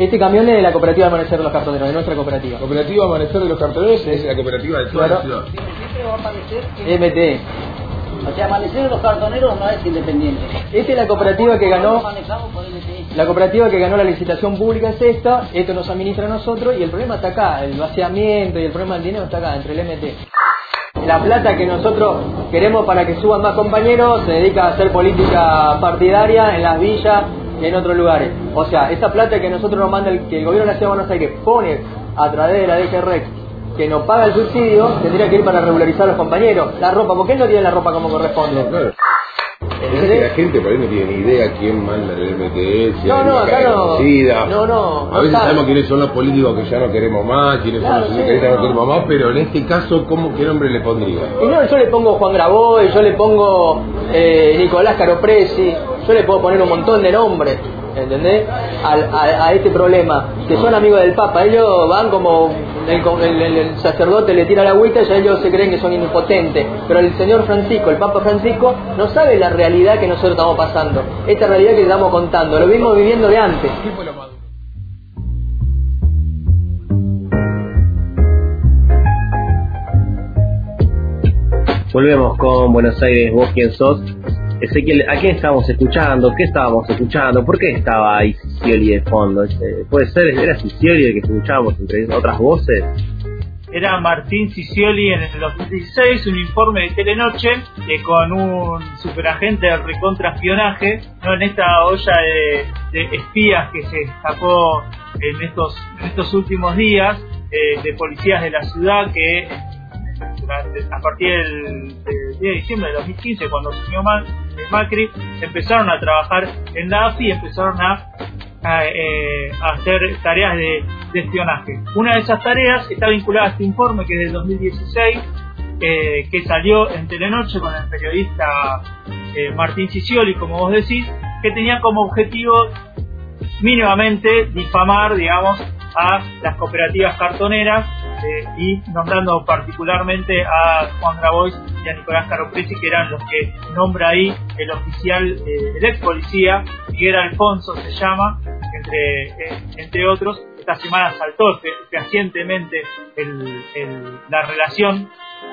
Este camión es de la cooperativa Amanecer de los Cartoneros, de nuestra cooperativa. Cooperativa Amanecer de los Cartoneros es la cooperativa de toda la ciudad. Siempre va a aparecer MT. O sea, Amanecer de los Cartoneros no es independiente. Esta es la cooperativa que ganó. La cooperativa que ganó la licitación pública es esta, esto nos administra a nosotros y el problema está acá, el vaciamiento y el problema del dinero está acá, entre el MT. La plata que nosotros queremos para que suban más compañeros se dedica a hacer política partidaria en las villas en otros lugares. O sea, esa plata que nosotros nos manda, el, que el gobierno de la Ciudad de Buenos Aires pone a través de la DGREC, que nos paga el subsidio, tendría que ir para regularizar a los compañeros. La ropa, ¿por qué no tienen la ropa como corresponde? Que la gente por ahí no tiene ni idea quién manda el MTS, No, no, acá no. No, no, A veces no sabemos sabe. quiénes son los políticos que ya no queremos más, quiénes Claro, son los sí, que no no. queremos más, pero en este caso, ¿cómo, ¿qué nombre le pondría? Y no, yo le pongo Juan Graboy, yo le pongo eh, Nicolás Caropresi, yo le puedo poner un montón de nombres, ¿entendés? Al- a, este problema, que son amigos del Papa, ellos van como el, el- el- sacerdote le tira la agüita y ellos se creen que son impotentes, pero el señor Francisco, el Papa Francisco, no sabe la realidad que nosotros estamos pasando, esta realidad que estamos contando, lo vimos viviendo de antes. Volvemos con Buenos Aires, vos quién sos. Ezequiel, ¿a quién estábamos escuchando? ¿Qué estábamos escuchando? ¿Por qué estaba ahí Sicioli de fondo? Este, ¿Puede ser? ¿Era Sicioli el que escuchábamos entre otras voces? era Martín Cicioli en el 2016, un informe de Telenoche que con un superagente de recontraespionaje, ¿no? en esta olla de, espías que se estos, en estos últimos días, eh, de policías de la ciudad que a partir del, del 10 de diciembre de 2015, cuando asumió Ma- Macri, empezaron a trabajar en la AFI y empezaron a eh, hacer tareas de, espionaje. Una de esas tareas está vinculada a este informe que es del 2016, eh, que salió en Telenoche con el periodista eh, Martín Cicioli, como vos decís, que tenía como objetivo mínimamente difamar, digamos, a las cooperativas cartoneras eh, y nombrando particularmente a Juan Grabois y a Nicolás Caropresi, que eran los que nombra ahí el oficial, eh, el ex policía, Miguel Alfonso se llama, entre, eh, entre otros. Esta semana saltó fe- fehacientemente el- el- la relación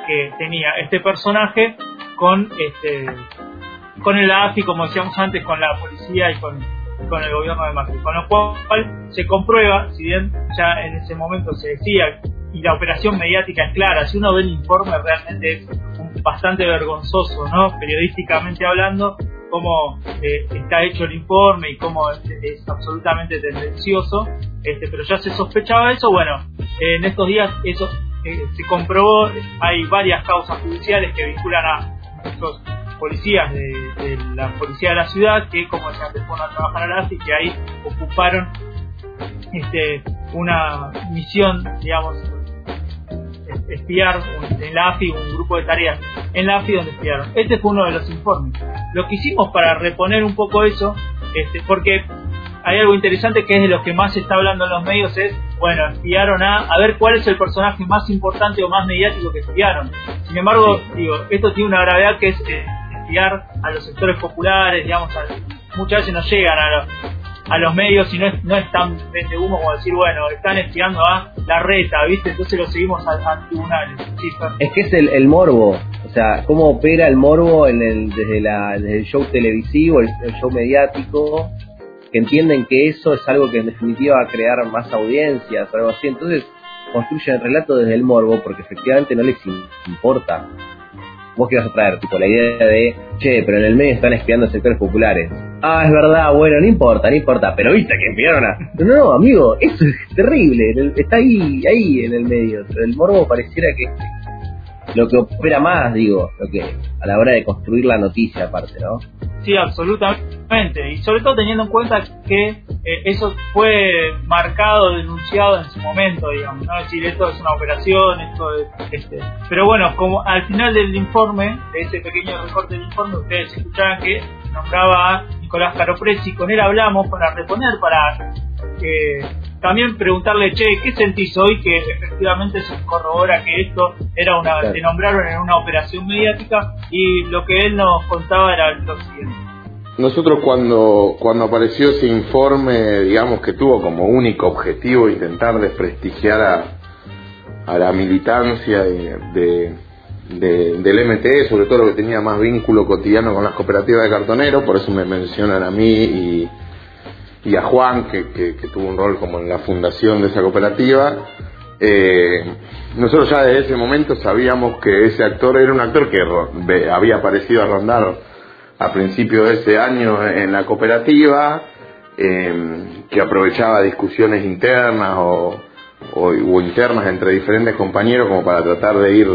que tenía este personaje con este con el AFI, como decíamos antes, con la policía y con, con el gobierno de Macri. Con lo cual se comprueba, si bien ya en ese momento se decía, y la operación mediática es clara, si uno ve el informe realmente es bastante vergonzoso, ¿no? Periodísticamente hablando, cómo eh, está hecho el informe y cómo es, absolutamente tendencioso, este, pero ya se sospechaba eso, bueno, en estos días eso eh, se comprobó, hay varias causas judiciales que vinculan a nuestros policías de, la policía de la ciudad que como decía antes fueron a trabajar a la AFI que ahí ocuparon este una misión digamos espiar en la AFI un grupo de tareas en la AFI donde espiaron. Este fue uno de los informes. Lo que hicimos para reponer un poco eso este porque hay algo interesante que es de lo que más se está hablando en los medios es bueno espiaron a a ver cuál es el personaje más importante o más mediático que espiaron. Sin embargo digo esto tiene una gravedad que es eh, espiar a los sectores populares digamos a- muchas veces no llegan a los a los medios y no es, no es tan vende humo como decir, bueno, están espiando a la reta, ¿viste? Entonces lo seguimos a, a tribunales. Sí. Es que es el, el morbo, o sea, cómo opera el morbo en el, desde, la, el show televisivo, el, el show mediático, que entienden que eso es algo que en definitiva va a crear más audiencias algo así. Entonces construyen el relato desde el morbo porque efectivamente no les im- importa. Vos qué vas a traer, tipo la idea de, che, pero en el medio están espiando sectores populares. Ah, es verdad, bueno, no importa, no importa, pero viste que espiaron a... No, no, amigo, eso es terrible, está ahí, ahí en el medio. El morbo pareciera que lo que opera más, digo, lo que a la hora de construir la noticia aparte, ¿no? Sí, absolutamente. Y sobre todo teniendo en cuenta que eh, eso fue marcado, denunciado en su momento, digamos, ¿no? Es decir, esto es una operación, esto es... Este. Pero bueno, como al final del informe, de ese pequeño recorte del informe, ustedes escuchaban que nombraba a Nicolás Caropresi, con él hablamos para reponer, para eh, también preguntarle, che, ¿qué sentís hoy que efectivamente se corrobora que esto era una, Claro. te nombraron en una operación mediática? Y lo que él nos contaba era lo siguiente. Nosotros cuando, cuando apareció ese informe, digamos que tuvo como único objetivo intentar desprestigiar a, a la militancia de, de, del MTE, sobre todo lo que tenía más vínculo cotidiano con las cooperativas de cartoneros, por eso me mencionan a mí y, y a Juan, que, que, tuvo un rol como en la fundación de esa cooperativa. Eh, nosotros ya desde ese momento sabíamos que ese actor era un actor que había aparecido a rondar a principios de ese año en la cooperativa, em, que aprovechaba discusiones internas o, o, internas entre diferentes compañeros como para tratar de ir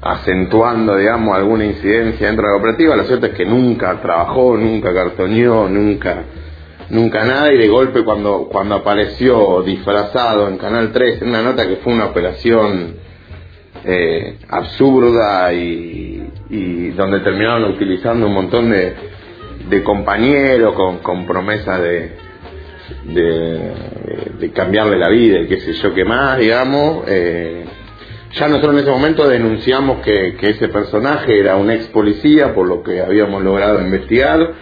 acentuando, digamos, alguna incidencia dentro de la cooperativa. Lo cierto es que nunca trabajó, nunca cartoneó, nunca, nunca nada. Y de golpe cuando, cuando apareció disfrazado en Canal 3 en una nota que fue una operación eh, absurda y, y donde terminaron utilizando un montón de, de compañeros con, con promesas de, de, cambiarle la vida y qué sé yo qué más, digamos. Eh, ya nosotros en ese momento denunciamos que, ese personaje era un ex policía, por lo que habíamos logrado investigar,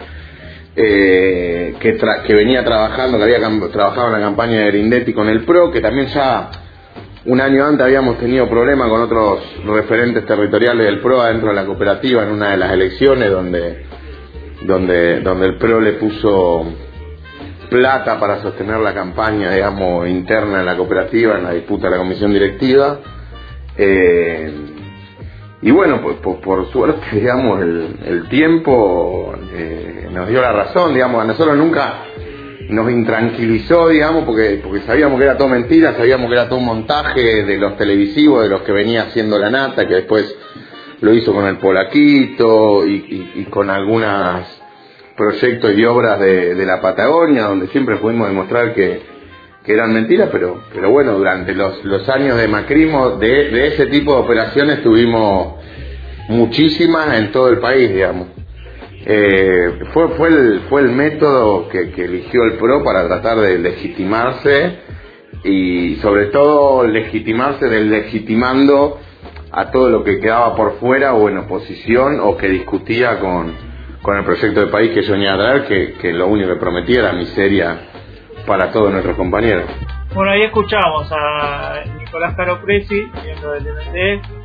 eh, que, que venía trabajando, que había trabajado en la campaña de Grindetti con el PRO, que también ya un año antes habíamos tenido problemas con otros referentes territoriales del PRO dentro de la cooperativa en una de las elecciones donde, donde, donde el PRO le puso plata para sostener la campaña, digamos, interna en la cooperativa, en la disputa de la comisión directiva. Eh, y bueno, pues, por, suerte, digamos, el, el tiempo eh, nos dio la razón, digamos, a nosotros nunca nos intranquilizó, digamos, porque, porque sabíamos que era todo mentira, sabíamos que era todo un montaje de los televisivos, de los que venía haciendo la nata, que después lo hizo con el Polaquito y, con algunos proyectos y obras de, la Patagonia, donde siempre pudimos demostrar que, que eran mentiras, pero, pero bueno, durante los, los años de macrismo, de, de ese tipo de operaciones tuvimos muchísimas en todo el país, digamos. Eh, fue, fue, el, fue el método que, eligió el PRO para tratar de legitimarse y sobre todo legitimarse legitimando a todo lo que quedaba por fuera o en oposición o que discutía con, con el proyecto de país que yo a traer, que, que lo único que prometía era miseria para todos nuestros compañeros. Bueno, ahí escuchamos a Nicolás Caropresi, miembro del MT.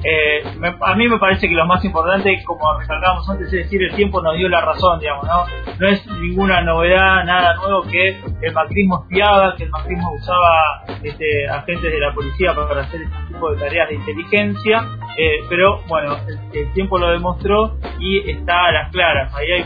Eh, a mí me parece que lo más importante, como recalcábamos antes, es decir, el tiempo nos dio la razón, digamos, ¿no? No es ninguna novedad, nada nuevo que el macrismo espiaba, que el macrismo usaba este, agentes de la policía para hacer este tipo de tareas de inteligencia, eh, pero bueno, el, tiempo lo demostró y está a las claras. Ahí hay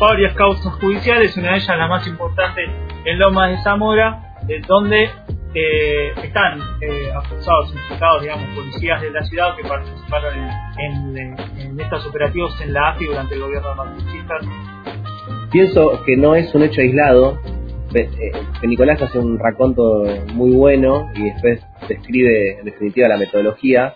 varias causas judiciales, una de ellas la más importante en Lomas de Zamora, donde eh, están eh, acusados, implicados, digamos, policías de la ciudad que participaron en, estos operativos en la AFI durante el gobierno de Pienso que no es un hecho aislado, eh, que Nicolás hace un raconto muy bueno y después describe en definitiva la metodología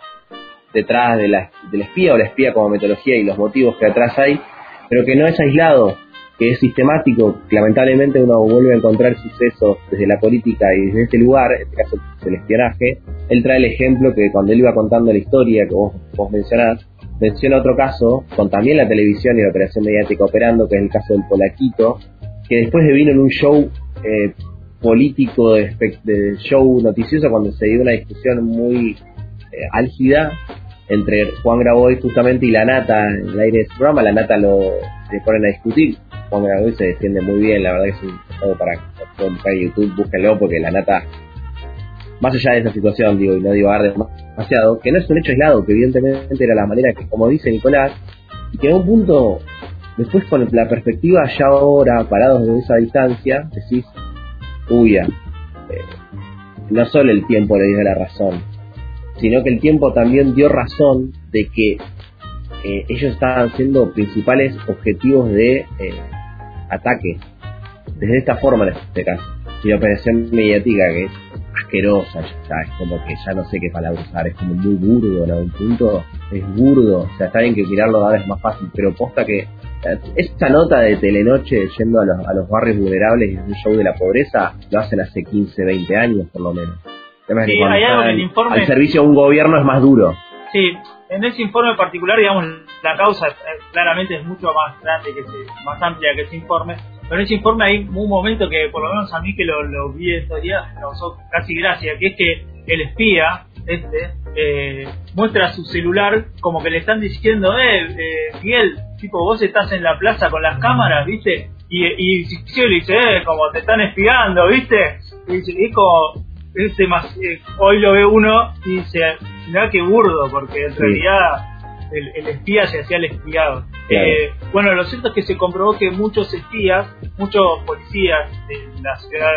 detrás de la, del espía o la espía como metodología y los motivos que detrás hay, pero que no es aislado, que es sistemático, lamentablemente uno vuelve a encontrar sucesos desde la política y desde este lugar, en este caso el espionaje, él trae el ejemplo que cuando él iba contando la historia que vos, vos mencionás, menciona otro caso con también la televisión y la operación mediática operando, que es el caso del Polaquito, que después de vino en un show eh, político, de, show noticioso, cuando se dio una discusión muy eh, álgida entre Juan Graboy justamente y la Nata en el aire de su programa, la Nata lo se ponen a discutir Se defiende muy bien, la verdad que es un juego para en YouTube, búsquenlo porque la nata, más allá de esa situación, digo, y no digo arde demasiado, que no es un hecho aislado, que evidentemente era la manera que, como dice Nicolás, y que a un punto, después con la perspectiva ya ahora, parados de esa distancia, decís, uy, eh, no solo el tiempo le dio la razón, sino que el tiempo también dio razón de que eh, ellos estaban siendo principales objetivos de eh, ataque. Desde esta forma en este caso. Y la operación mediática que es asquerosa, ya es como que ya no sé qué palabra usar, es como muy burdo, ¿no? Un punto es burdo, o sea, está bien que mirarlo a vez más fácil, pero posta que esta nota de Telenoche yendo a los, a los barrios vulnerables y un show de la pobreza lo hacen hace 15, 20 años por lo menos. Sí, hay algo el informe... Al servicio de un gobierno es más duro. Sí, en ese informe particular, digamos, la causa eh, claramente es mucho más grande, que más amplia que ese informe, pero en ese informe hay un momento que, por lo menos a mí que lo, lo vi estos días, me causó casi gracia, que es que el espía, este, eh, muestra su celular como que le están diciendo, eh, eh, Miguel, tipo, vos estás en la plaza con las cámaras, ¿viste? Y, y, le dice, eh, como te están espiando, ¿viste? Y dice, es como, este más, eh, hoy lo ve uno y dice, mira qué burdo, porque en realidad el, espía se hacía el espiado. Eh, bueno, lo cierto es que se comprobó que muchos espías, muchos policías de la ciudad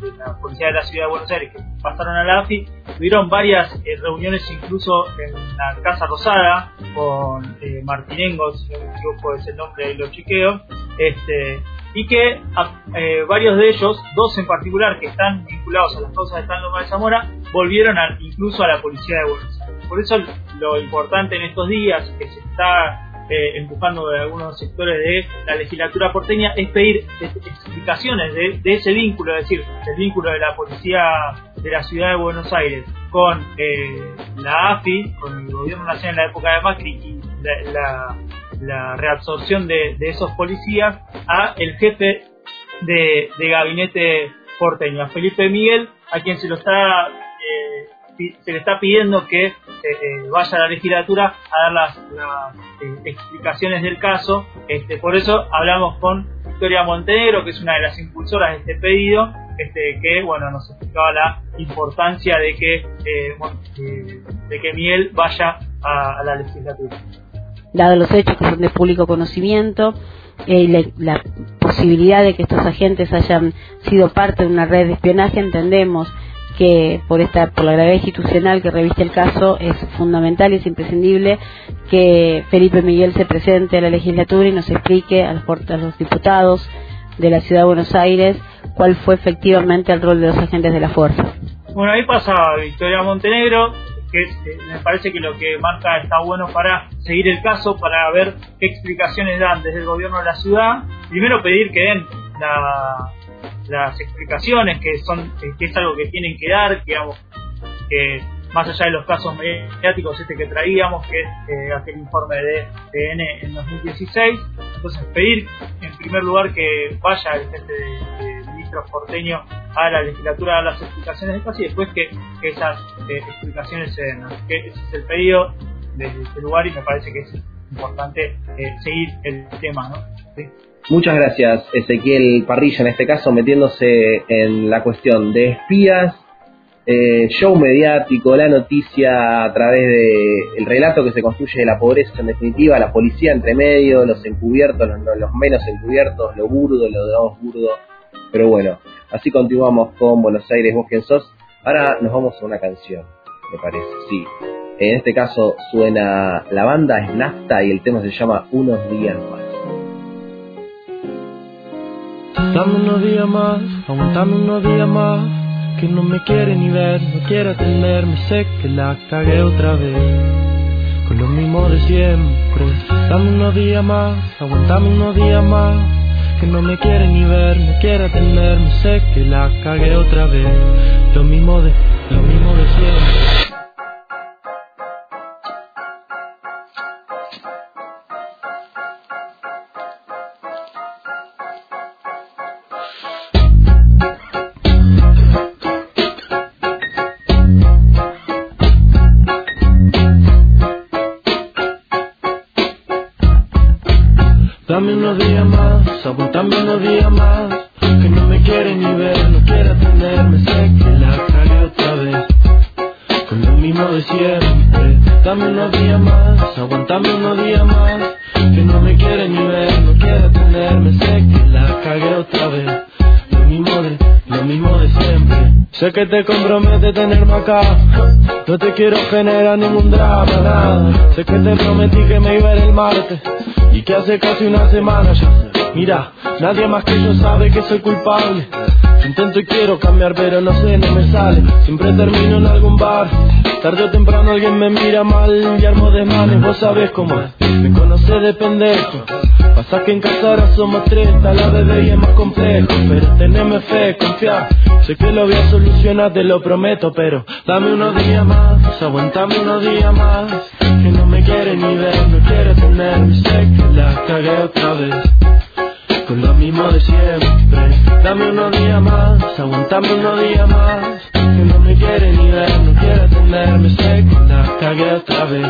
de, la policía de la ciudad de Buenos Aires que pasaron a la AFI, tuvieron varias eh, reuniones incluso en la Casa Rosada con eh, Martinengo, si no me equivoco es el nombre, lo chequeo, este, y que eh, varios de ellos, dos en particular que están vinculados a las causas de San de Zamora, volvieron incluso a la policía de Buenos Aires. Por eso lo importante en estos días que se está eh, empujando de algunos sectores de la legislatura porteña es pedir explicaciones de, ese vínculo, es decir, el vínculo de la policía de la ciudad de Buenos Aires con eh, la AFI, con el gobierno nacional en la época de Macri y la reabsorción de, esos policías a el jefe de, gabinete porteño, a Felipe Miguel, a quien se lo está se le está pidiendo que eh, eh, vaya a la legislatura a dar las, explicaciones del caso. Este, por eso hablamos con Victoria Montenegro, que es una de las impulsoras de este pedido, este, que bueno nos explicaba la importancia de que de que Miguel vaya a la legislatura dado los hechos que son de público conocimiento, eh, la, posibilidad de que estos agentes hayan sido parte de una red de espionaje, entendemos que por esta por la gravedad institucional que reviste el caso es fundamental y es imprescindible que Felipe Miguel se presente a la legislatura y nos explique a los, a los diputados de la ciudad de Buenos Aires cuál fue efectivamente el rol de los agentes de la fuerza. Bueno, ahí pasa Victoria Montenegro, que eh, me parece que lo que marca está bueno para seguir el caso, para ver qué explicaciones dan desde el gobierno de la ciudad. Primero pedir que den las explicaciones, que son que es algo que tienen que dar, que, que más allá de los casos mediáticos este que traíamos, que es eh, aquel informe de TN en 2016. Entonces pedir en primer lugar que vaya el jefe de porteño a la legislatura a las explicaciones de caso y después que, esas eh, explicaciones se den. que ese es el pedido desde este lugar y me parece que es importante eh, seguir el tema. ¿no? Muchas gracias, Ezequiel Parrilla, en este caso metiéndose en la cuestión de espías, eh, show mediático, la noticia a través del el relato que se construye de la pobreza en definitiva, la policía entre medio, los encubiertos, los, los menos encubiertos, lo burdo, lo de burdo, pero bueno, así continuamos con Buenos Aires, vos quién sos. Ahora nos vamos a una canción, me parece, sí. En este caso suena la banda es Nafta y el tema se llama Unos días. Dame unos días más, aguantame unos días más, que no me quiere ni ver, no quiere atenderme, sé que la cagué otra vez, con lo mismo de siempre. Dame unos días más, aguantame unos días más que no me quiere ni ver, no quiere atenderme, sé que la cagué otra vez, lo mismo de, lo mismo de siempre. Dame unos días más, aguantame unos días más. Que no me quiere ni ver, no quiere atenderme, sé que la cagué otra vez. Con lo mismo de siempre. Dame unos días más, aguantame unos días más. Que no me quiere ni ver, no quiere atenderme, sé que la cagué otra vez. Lo mismo de, lo mismo de siempre. Sé que te compromete tenerme acá. No te quiero generar ningún drama, nada. Sé que te prometí que me iba a ir el martes y que hace casi una semana ya. Mira, nadie más que yo sabe que soy culpable. Intento y quiero cambiar, pero no sé, no me sale. Siempre termino en algún bar. Tarde o temprano alguien me mira mal y armo de manes, vos sabés cómo es. Me conoce de pendejo. Pasa que en casa ahora somos tres, la bebé y es más complejo. Pero teneme fe, confiar. Sé que lo voy a solucionar, te lo prometo, pero dame unos días más, aguantame unos días más. Me quiere ni ver, no quiere tenerme, sé que la cagué otra vez. Con lo mismo de siempre, dame unos días más, aguantame unos días más. Que no me quiere ni ver, no quiere tenerme, sé que la cagué otra vez.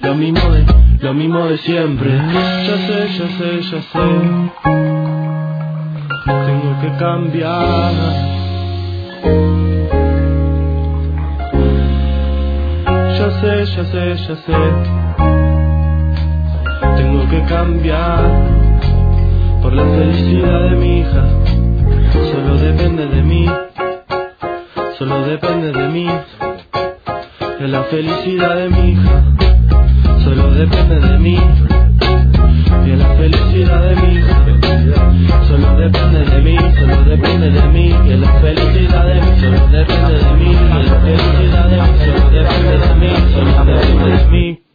Lo mismo de, lo mismo de siempre. Ya sé, ya sé, ya sé. Tengo que cambiar. Ya sé, ya sé, ya sé. Tengo que cambiar por la felicidad de mi hija. Solo depende de mí. Solo depende de mí. De la felicidad de mi hija. Solo depende de mí. De la felicidad Solo depende de mí, solo depende de mí, que la felicidad de mí, solo depende de mí, que la felicidad de mí, solo depende de mí, solo depende de mí.